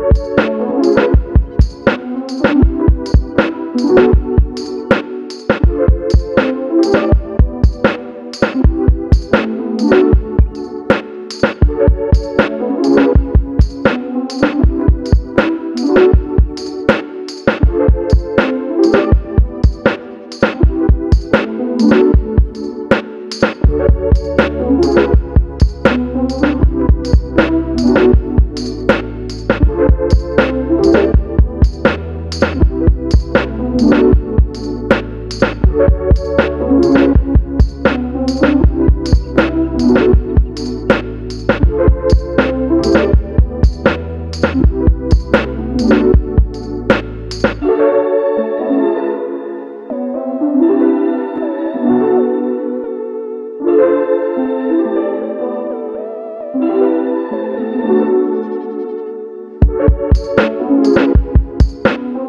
Música